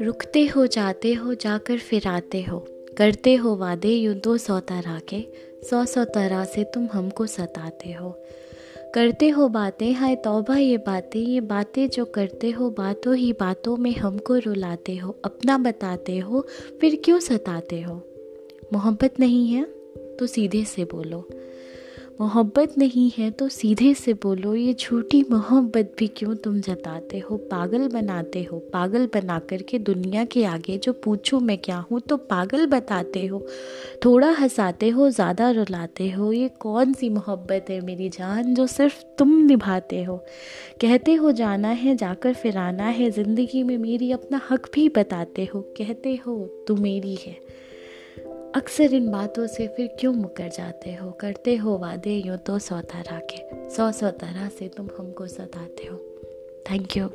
रुकते हो, जाते हो, जाकर फिर आते हो। करते हो वादे, यूँ तो सौ तरह के। सौ सौ तरह से तुम हमको सताते हो। करते हो बातें, हाय तौबा, ये बातें ये बातें जो करते हो, बातों ही बातों में हमको रुलाते हो, अपना बताते हो, फिर क्यों सताते हो? मोहब्बत नहीं है? तो सीधे से बोलो। मोहब्बत नहीं है तो सीधे से बोलो, ये झूठी मोहब्बत भी क्यों तुम जताते हो? पागल बनाते हो? पागल बना कर के दुनिया के आगे जो पूछो मैं क्या हूँ तो पागल बताते हो? थोड़ा हंसाते हो, ज़्यादा रुलाते हो? ये कौन सी मोहब्बत है मेरी जान जो सिर्फ़ तुम निभाते हो? कहते हो जाना है, जाकर फिर आना है, ज़िंदगी में मेरी अपना हक भी बताते हो। कहते हो, तू मेरी है। अक्सर इन बातों से फिर क्यों मुकर जाते हो? करते हो वादे, यूँ तो सौ तरह के सौ सौ तरह से तुम हमको सताते हो। Thank you